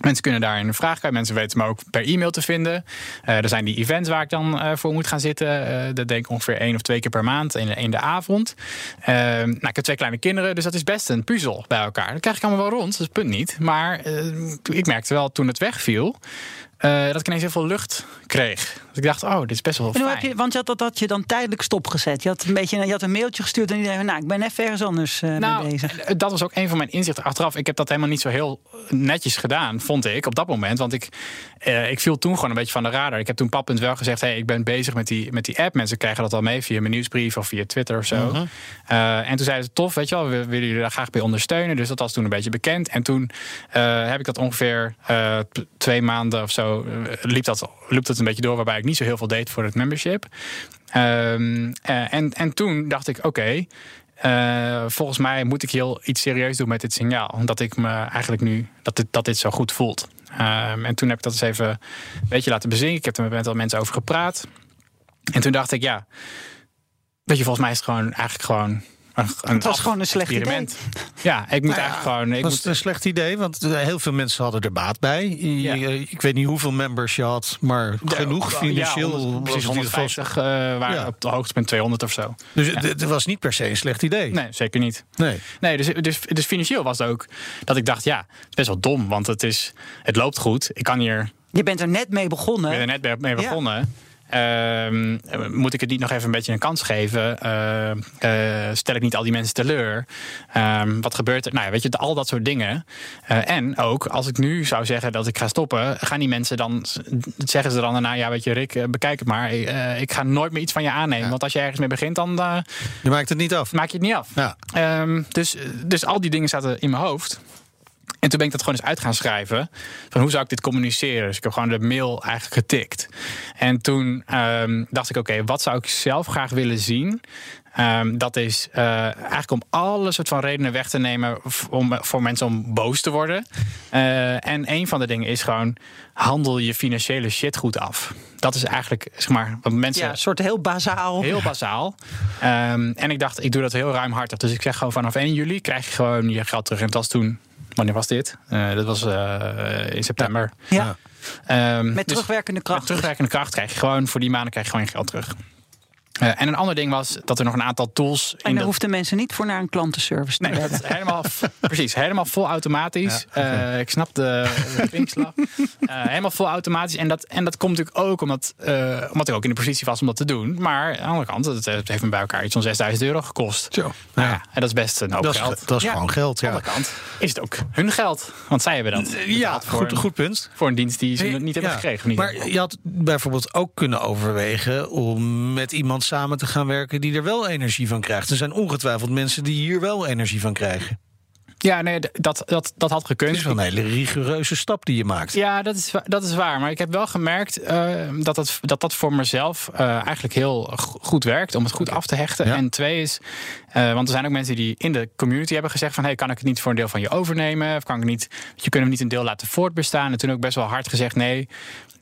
Mensen kunnen daar een vraag kwijt. Mensen weten me ook per e-mail te vinden. Eh, er zijn die events waar ik dan eh, voor moet gaan zitten. Eh, dat denk ik ongeveer één of twee keer per maand in, de avond. Nou, ik heb twee kleine kinderen, dus dat is best een puzzel bij elkaar. Dat krijg ik allemaal wel rond, dat is punt niet. Maar ik merkte wel toen het wegviel... eh, dat ik ineens heel veel lucht kreeg. Dus ik dacht, oh, dit is best wel fijn. heb je, want je had dat had je dan tijdelijk stopgezet. Je had een, beetje, je had een mailtje gestuurd en iedereen zei, nou, ik ben even ergens anders eh, Nou, mee bezig. eh, dat was ook een van mijn inzichten achteraf. Ik heb dat helemaal niet zo heel netjes gedaan, vond ik, op dat moment. Want ik, eh, ik viel toen gewoon een beetje van de radar. Ik heb toen pappunt wel gezegd, hey, ik ben bezig met die, met die app. Mensen krijgen dat al mee via mijn nieuwsbrief of via Twitter of zo. Mhm. Eh, en toen zeiden ze, tof, weet je wel, we willen jullie daar graag bij ondersteunen. Dus dat was toen een beetje bekend. En toen eh, heb ik dat ongeveer twee maanden of zo, liep, dat, liep dat een beetje door... waarbij ik niet zo heel veel deed voor het membership. Ehm, eh, en, en toen dacht ik, oké... volgens mij moet ik heel iets serieus doen met dit signaal. Dat ik me eigenlijk nu dat dit, dat dit zo goed voelt. Ehm, en toen heb ik dat eens even een beetje laten bezinken. Ik heb er met aantal mensen over gepraat. En toen dacht ik, ja, weet je, volgens mij is het gewoon eigenlijk gewoon een, een Het was gewoon een slecht experiment. Ja, ik moet Nou ja, eigenlijk gewoon. Moet, is een slecht idee, want eh, heel veel mensen hadden er baat bij. Ja. Ik weet niet hoeveel members je had, maar genoeg Ja, financieel. 100, precies was het in ieder geval- 150 eh waren Ja. op de hoogtepunt 200 of zo. Dus het, het was niet per se een slecht idee. Nee, zeker niet. Nee. Nee, dus, dus, dus financieel was het ook dat ik dacht, ja, het is best wel dom, want het, is, het loopt goed. Ik kan hier Je bent er net mee begonnen. Ik ben er net mee- Ja. begonnen. Ehm, moet ik het niet nog even een beetje een kans geven? Eh, eh, stel ik niet al die mensen teleur? Ehm, wat gebeurt er? Nou ja, weet je, al dat soort dingen. Eh, en ook, als ik nu zou zeggen dat ik ga stoppen, gaan die mensen dan, zeggen ze dan daarna, ja, weet je, Rick, bekijk het maar. Ik ga nooit meer iets van je aannemen. Want als je ergens mee begint, dan Je maakt het niet af. maak je het niet af. Ja. Ehm, dus, dus al die dingen zaten in mijn hoofd. En toen ben ik dat gewoon eens uit gaan schrijven. Van hoe zou ik dit communiceren? Dus ik heb gewoon de mail eigenlijk getikt. En toen ehm, dacht ik, oké, wat zou ik zelf graag willen zien? Ehm, dat is eh, eigenlijk om alle soort van redenen weg te nemen om, voor mensen om boos te worden. Eh, en een van de dingen is gewoon handel je financiële shit goed af. Dat is eigenlijk, zeg maar, wat mensen Ja, een soort heel bazaal. Heel bazaal. Ehm, en ik dacht, ik doe dat heel ruimhartig. Dus ik zeg gewoon vanaf 1 juli krijg je gewoon je geld terug. En het was toen Wanneer was dit? Uh, dat was uh, in september. Ja. ja. Um, met terugwerkende kracht. Met terugwerkende kracht krijg je gewoon voor die maanden krijg je gewoon je geld terug. Uh, en een ander ding was dat er nog een aantal tools. En dan hoefden mensen niet voor naar een klantenservice te nee, hebben. helemaal, precies, helemaal vol automatisch. Ja, uh, ik snap de, de uh, helemaal vol automatisch. En dat, en dat komt natuurlijk ook omdat, omdat ik ook in de positie was om dat te doen. Maar aan de andere kant, het, het heeft me bij elkaar iets van 6000 euro gekost. Zo. Nou ja. en dat is best een hoop dat geld. Is, dat is gewoon geld, ja. Aan de andere kant is het ook hun geld. Want zij hebben dat. Ja, goed, een, goed punt. Voor een dienst die ze niet hebben gekregen. Niet maar je had bijvoorbeeld ook kunnen overwegen om met iemand samen te gaan werken die er wel energie van krijgt. Er zijn ongetwijfeld mensen die hier wel energie van krijgen. Ja, nee, dat, dat, dat had gekund. Het is wel een hele rigoureuze stap die je maakt. Ja, dat is, dat is waar. Maar ik heb wel gemerkt uh, dat, dat, dat dat voor mezelf uh, eigenlijk heel goed werkt. Om het goed af te hechten. Ja. En twee is, uh, want er zijn ook mensen die in de community hebben gezegd van... hey, kan ik het niet voor een deel van je overnemen? Of kan ik niet, je kunt hem niet een deel laten voortbestaan? En toen ook best wel hard gezegd, nee,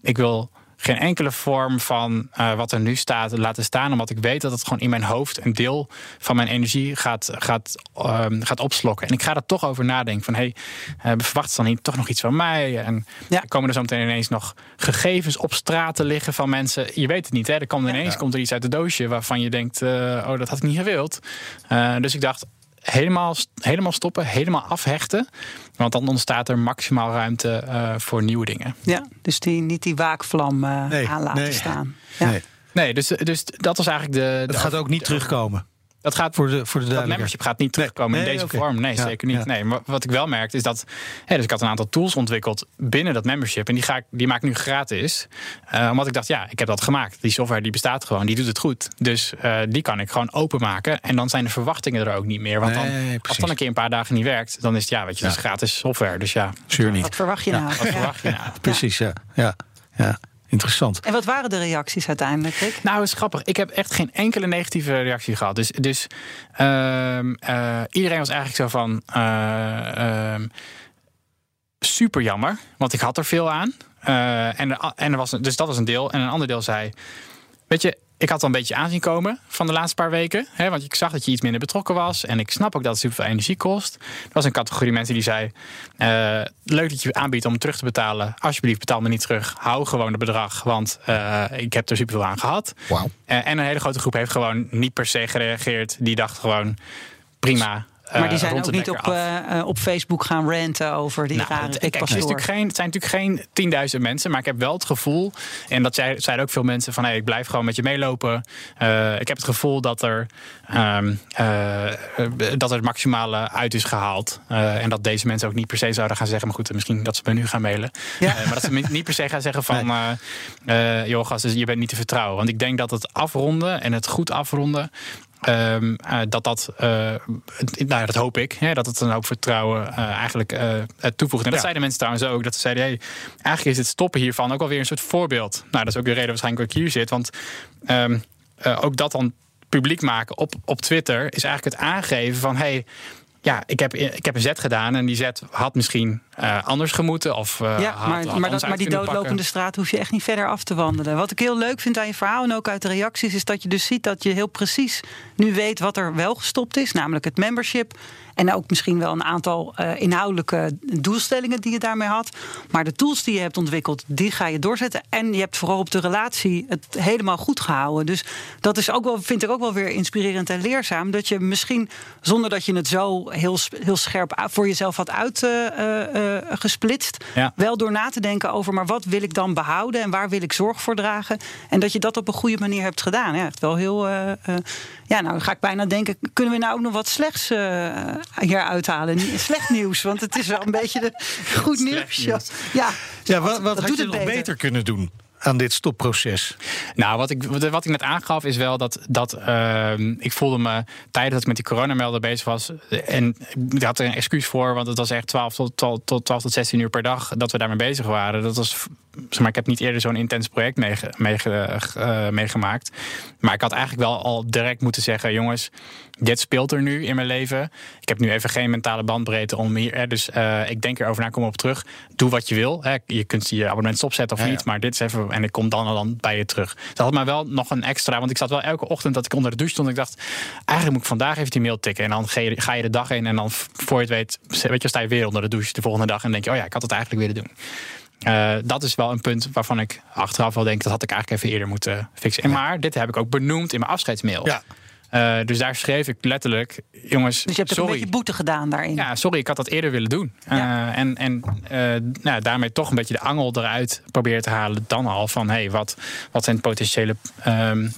ik wil geen enkele vorm van uh, wat er nu staat laten staan. Omdat ik weet dat het gewoon in mijn hoofd een deel van mijn energie gaat, gaat, uh, gaat opslokken. En ik ga er toch over nadenken. Van hé, hey, uh, verwacht dan niet toch nog iets van mij? En ja. komen er zo meteen ineens nog gegevens op straat te liggen van mensen. Je weet het niet, hè? Er komt ineens ja. komt er iets uit de doosje waarvan je denkt: oh, dat had ik niet gewild. dus ik dacht, helemaal, helemaal stoppen, helemaal afhechten. Want dan ontstaat er maximaal ruimte uh, voor nieuwe dingen. Ja, dus die, niet die waakvlam uh, nee, aan laten nee. staan. Ja. Nee. nee, dus, dus dat was eigenlijk de. Het gaat ook niet terugkomen. Dat gaat voor de, voor de dat membership gaat niet terugkomen nee, in deze okay. vorm. Nee, ja, zeker niet. Ja. Nee, maar wat ik wel merkte is dat. Hè, dus ik had een aantal tools ontwikkeld binnen dat membership. En die, ga ik, die maak ik nu gratis. Uh, omdat ik dacht, ja, ik heb dat gemaakt. Die software die bestaat gewoon, die doet het goed. Dus uh, die kan ik gewoon openmaken. En dan zijn de verwachtingen er ook niet meer. Want dan, nee, als dan een keer een paar dagen niet werkt, dan is het ja, weet je, dat is gratis software. Dus ja. Zuur niet. Wat verwacht je nou? Wat verwacht je nou? Precies, ja. ja. Interessant. En wat waren de reacties uiteindelijk? Rick? Nou, is grappig. Ik heb echt geen enkele negatieve reactie gehad. Dus, dus uh, uh, iedereen was eigenlijk zo van. Uh, super jammer, want ik had er veel aan. en, er, en er was, dus dat was een deel. En een ander deel zei. Weet je, ik had al een beetje aanzien komen van de laatste paar weken. Hè, want ik zag dat je iets minder betrokken was. En ik snap ook dat het superveel energie kost. Er was een categorie mensen die zei... Uh, leuk dat je aanbiedt om terug te betalen. Alsjeblieft, betaal me niet terug. Hou gewoon het bedrag, want uh, ik heb er superveel aan gehad. Wow. Uh, en een hele grote groep heeft gewoon niet per se gereageerd. Die dacht gewoon, prima, maar die zijn ook niet op, uh, op Facebook gaan ranten over die nou, rare het, kijk, het, is geen, het zijn natuurlijk geen 10.000 mensen, maar ik heb wel het gevoel, en dat zeiden ook veel mensen van hey, ik blijf gewoon met je meelopen. Uh, ik heb het gevoel dat er, um, uh, dat er het maximale uit is gehaald. en dat deze mensen ook niet per se zouden gaan zeggen, maar goed, misschien dat ze me nu gaan mailen. Ja. maar dat ze niet per se gaan zeggen van nee. joh, gast, je bent niet te vertrouwen. Want ik denk dat het afronden en het goed afronden, Um, uh, dat dat, uh, nou, dat hoop ik, hè, dat het een hoop vertrouwen uh, eigenlijk toevoegt. En dat ja. zeiden mensen trouwens ook, dat ze zeiden, hey, eigenlijk is het stoppen hiervan ook alweer een soort voorbeeld. Nou, dat is ook de reden waarschijnlijk dat ik hier zit, want um, ook dat dan publiek maken op, op Twitter is eigenlijk het aangeven van, hey, ja, ik heb, ik heb een zet gedaan en die zet had misschien uh, anders gemoeten. Of, uh, ja, maar, had, maar, dat, maar die doodlopende pakken. straat hoef je echt niet verder af te wandelen. Wat ik heel leuk vind aan je verhaal en ook uit de reacties... is dat je dus ziet dat je heel precies nu weet wat er wel gestopt is. Namelijk het membership. En ook misschien wel een aantal uh, inhoudelijke doelstellingen die je daarmee had. Maar de tools die je hebt ontwikkeld, die ga je doorzetten. En je hebt vooral op de relatie het helemaal goed gehouden. Dus dat is ook wel, vind ik ook wel weer inspirerend en leerzaam. Dat je misschien, zonder dat je het zo heel, heel scherp voor jezelf had uitgesplitst. Uh, uh, ja. Wel door na te denken over, maar wat wil ik dan behouden en waar wil ik zorg voor dragen? En dat je dat op een goede manier hebt gedaan. Ja, wel heel. ja, nou ga ik bijna denken, kunnen we nou ook nog wat slechts hier uithalen. Slecht nieuws, want het is wel een beetje de goed nieuws. nieuws. Ja, ja wat, wat had je nog beter. beter kunnen doen? aan dit stopproces? Nou, wat ik, wat ik net aangaf is wel dat, dat uh, ik voelde me tijdens dat ik met die coronamelder bezig was. En ik had er een excuus voor, want het was echt 12 tot, tot, tot 12 tot 16 uur per dag dat we daarmee bezig waren. Dat was, zeg maar, ik heb niet eerder zo'n intens project meege, meege, uh, meegemaakt. Maar ik had eigenlijk wel al direct moeten zeggen: jongens, dit speelt er nu in mijn leven. Ik heb nu even geen mentale bandbreedte om hier. Dus uh, ik denk erover na, kom op terug. Doe wat je wil. Hè. Je kunt je abonnement stopzetten of ja, niet. Maar dit is even en ik kom dan en dan bij je terug. Dat had mij wel nog een extra, want ik zat wel elke ochtend dat ik onder de douche stond. En ik dacht, eigenlijk moet ik vandaag even die mail tikken. En dan ga je, ga je de dag in en dan voor je het weet, weet je, sta je weer onder de douche de volgende dag. En denk je, oh ja, ik had het eigenlijk willen doen. Uh, dat is wel een punt waarvan ik achteraf wel denk dat had ik eigenlijk even eerder moeten fixen. En maar dit heb ik ook benoemd in mijn afscheidsmail. Ja. Uh, dus daar schreef ik letterlijk, jongens. Dus je hebt sorry. een beetje boete gedaan daarin. Ja, sorry, ik had dat eerder willen doen. Ja. Uh, en en nou, daarmee toch een beetje de angel eruit proberen te halen. Dan al van hey, wat, wat zijn potentiële ehm,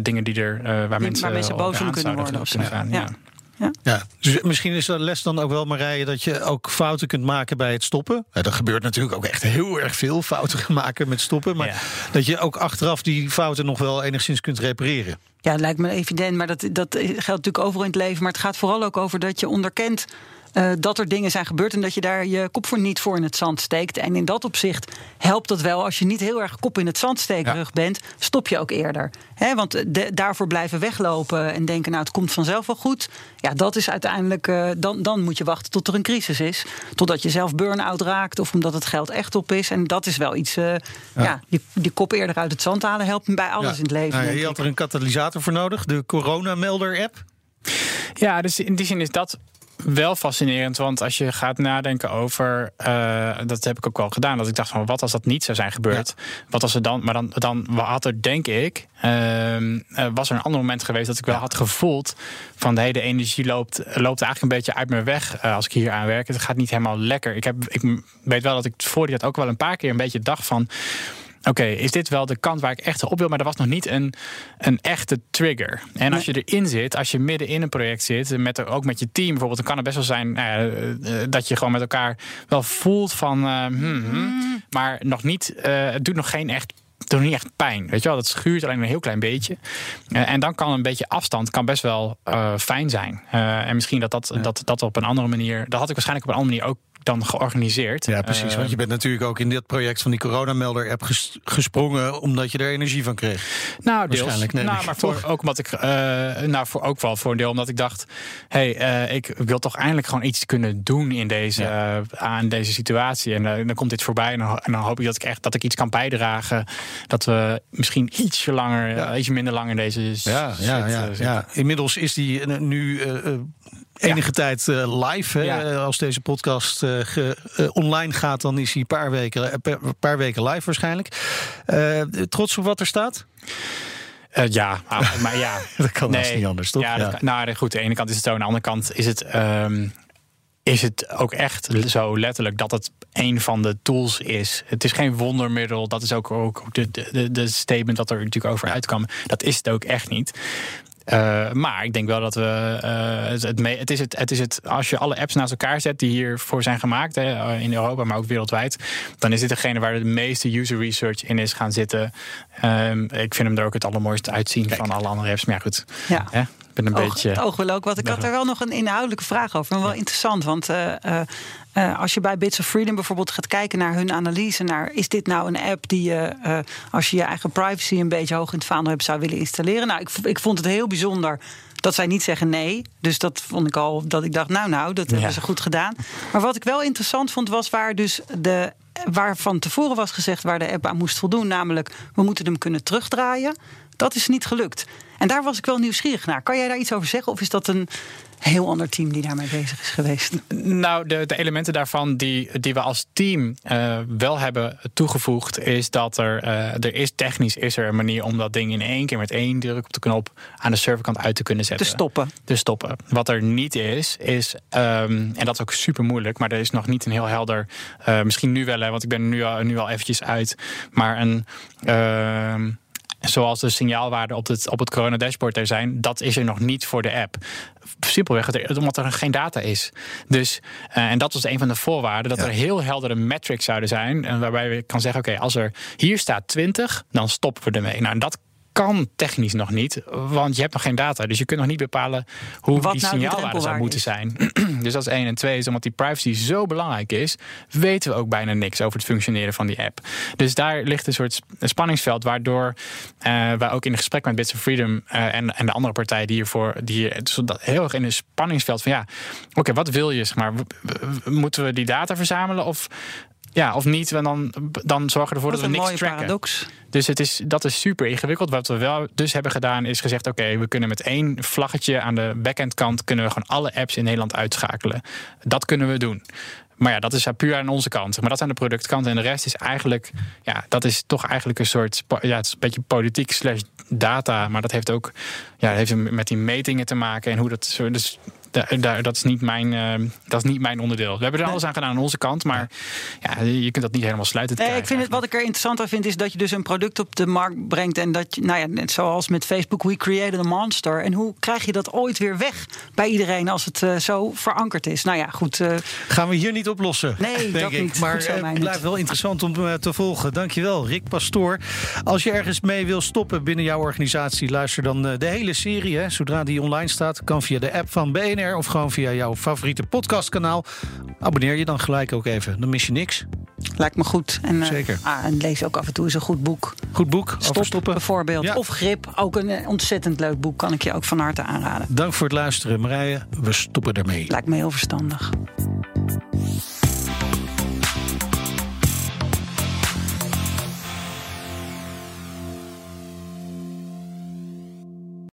dingen die er waar die, mensen, waar mensen boos om kunnen worden. Kunnen gaan. ja. Ja. ja. Dus misschien is de les dan ook wel, Marije, dat je ook fouten kunt maken bij het stoppen. Ja, er gebeurt natuurlijk ook echt heel erg veel fouten maken met stoppen. Maar dat je ook achteraf die fouten nog wel enigszins kunt repareren. Ja, lijkt me evident, maar dat, dat geldt natuurlijk overal in het leven. Maar het gaat vooral ook over dat je onderkent uh, dat er dingen zijn gebeurd en dat je daar je kop voor niet voor in het zand steekt. En in dat opzicht helpt dat wel. Als je niet heel erg kop in het zand stekerig ja. bent, stop je ook eerder. He, want de, daarvoor blijven weglopen en denken, nou het komt vanzelf wel goed. Ja, dat is uiteindelijk, uh, dan, dan moet je wachten tot er een crisis is. Totdat je zelf burn-out raakt of omdat het geld echt op is. En dat is wel iets, uh, ja. ja, die, die kop eerder uit het zand halen helpt bij alles ja. in het leven. Nou, je had er een katalysator voor nodig, de coronamelder-app. Ja, dus in die zin is dat wel fascinerend, want als je gaat nadenken over, uh, dat heb ik ook wel gedaan, dat ik dacht van wat als dat niet zou zijn gebeurd, ja. wat als er dan, maar dan, dan had er denk ik, uh, was er een ander moment geweest dat ik wel ja. had gevoeld van de hele energie loopt, loopt eigenlijk een beetje uit me weg uh, als ik hier aan werk. Het gaat niet helemaal lekker. Ik, heb, ik weet wel dat ik voor die dat ook wel een paar keer een beetje dacht van oké, okay, is dit wel de kant waar ik echt op wil? Maar er was nog niet een, een echte trigger. En als je erin zit, als je midden in een project zit, met, ook met je team bijvoorbeeld, dan kan het best wel zijn nou ja, dat je gewoon met elkaar wel voelt van, uh, hmm, hmm, maar nog niet, uh, het doet nog geen echt doet niet echt pijn. Weet je wel, dat schuurt alleen een heel klein beetje. Uh, en dan kan een beetje afstand kan best wel uh, fijn zijn. Uh, en misschien dat dat, dat dat op een andere manier. Dat had ik waarschijnlijk op een andere manier ook dan georganiseerd. Ja, precies. want je bent natuurlijk ook in dit project van die coronamelder-app ges gesprongen omdat je er energie van kreeg. Nou, deels. Waarschijnlijk. Nee, nou, maar voor, ook omdat ik, uh, nou, voor ook wel voor een deel omdat ik dacht, hé, hey, uh, ik wil toch eindelijk gewoon iets kunnen doen in deze, ja. uh, aan deze situatie. En dan komt dit voorbij en dan, en dan, hoop ik dat ik echt dat ik iets kan bijdragen. Dat we misschien ietsje langer, ja. ietsje minder lang in deze. Ja, ja, ja, ja. Inmiddels is die nu enige ja. tijd uh, live. Ja. Als deze podcast uh, ge, uh, online gaat, dan is hij een paar weken, paar weken live waarschijnlijk. trots op wat er staat? ja, maar ja. dat kan nee, niet anders, toch? Ja, ja. nou goed, aan de ene kant is het zo, aan de andere kant is het... Um, is het ook echt zo letterlijk dat het een van de tools is. Het is geen wondermiddel. Dat is ook, ook de, de, de statement dat er natuurlijk over uitkwam. Dat is het ook echt niet. Uh, maar ik denk wel dat we. Uh, het, het, mee, het, is het, het is het. Als je alle apps naast elkaar zet die hiervoor zijn gemaakt, hè, in Europa, maar ook wereldwijd, dan is dit degene waar de meeste user research in is gaan zitten. Um, ik vind hem er ook het allermooiste uitzien Kijk. van alle andere apps. Maar ja, goed. Ja. Hè? Ben een oog, beetje. Het oog wil ook wat. Ik had er wel nog een inhoudelijke vraag over. Maar wel ja. interessant. Want uh, uh, uh, als je bij Bits of Freedom bijvoorbeeld gaat kijken naar hun analyse naar is dit nou een app die je als je je eigen privacy een beetje hoog in het vaandel hebt zou willen installeren? Nou, ik, ik vond het heel bijzonder dat zij niet zeggen nee. Dus dat vond ik al dat ik dacht, nou, nou, dat hebben ze goed gedaan. Maar wat ik wel interessant vond, was waar dus de waar van tevoren was gezegd waar de app aan moest voldoen, namelijk we moeten hem kunnen terugdraaien. Dat is niet gelukt. En daar was ik wel nieuwsgierig naar. Kan jij daar iets over zeggen? Of is dat een heel ander team die daarmee bezig is geweest? Nou, de, de elementen daarvan die, die we als team uh, wel hebben toegevoegd, is dat er, uh, er is technisch is er een manier om dat ding in één keer met één druk op de knop aan de serverkant uit te kunnen zetten. Te stoppen. Te stoppen. Wat er niet is, is, um, en dat is ook super moeilijk, maar er is nog niet een heel helder, uh, misschien nu wel, hè, want ik ben nu al, nu al eventjes uit, maar een. Zoals de signaalwaarden op het, op het corona dashboard er zijn, dat is er nog niet voor de app. Simpelweg omdat er geen data is. Dus, uh, en dat was een van de voorwaarden, dat ja. er heel heldere metrics zouden zijn. En waarbij we kan zeggen: oké, okay, als er hier staat 20, dan stoppen we ermee. Nou, dat kan technisch nog niet, want je hebt nog geen data. Dus je kunt nog niet bepalen hoe Wat die nou signaalwaarde zou moeten is. zijn. dus dat is één. En twee is omdat die privacy zo belangrijk is, weten we ook bijna niks over het functioneren van die app. Dus daar ligt een soort spanningsveld, waardoor uh, wij ook in het gesprek met Bits of Freedom uh, en, en de andere partijen die hiervoor die hier heel erg in een spanningsveld van ja, oké, okay, wat wil je? Zeg maar, moeten we die data verzamelen of Ja, of niet, en dan, dan zorgen we ervoor Dat dat, we een niks mooie tracken. paradox. Dus het is, dat is super ingewikkeld. Wat we wel dus hebben gedaan is gezegd... oké, we kunnen met één vlaggetje aan de backend kant... kunnen we gewoon alle apps in Nederland uitschakelen. Dat kunnen we doen. Maar ja, dat is puur aan onze kant. Maar dat zijn de productkanten. En de rest is eigenlijk... ja, dat is toch eigenlijk een soort... ja, het is een beetje politiek slash data. Maar dat heeft ook... ja, dat heeft met die metingen te maken... en hoe dat... zo- Dus daar, daar- dat, is niet mijn, eh, dat is niet mijn onderdeel. We hebben er alles aan gedaan aan onze kant. Maar ja, je kunt dat niet helemaal sluiten Nee, ik vind het, wat ik er interessant aan vind, is dat je dus een product op de markt brengt. En dat je, nou ja, net zoals met Facebook, we created a monster. En hoe krijg je dat ooit weer weg bij iedereen als het eh, zo verankerd is? Nou ja, goed. eh, Gaan we hier niet oplossen. Nee, denk dat ik. niet. Maar zo, het blijft wel interessant om eh, te volgen. Dankjewel, Rick Pastoor. Als je ergens mee wil stoppen binnen jouw organisatie, luister dan eh, de hele serie. Hè, zodra die online staat, kan via de app van BNR of gewoon via jouw favoriete podcastkanaal. Abonneer je dan gelijk ook even. Dan mis je niks. lijkt me goed. En, eh, Zeker. Ah, en lees ook af en toe eens een goed boek. Goed boek Stop, stoppen. bijvoorbeeld. Ja. Of Grip, ook een eh, ontzettend leuk boek. Kan ik je ook van harte aanraden. Dank voor het luisteren, Marije. We stoppen ermee. Lijkt me heel verstandig.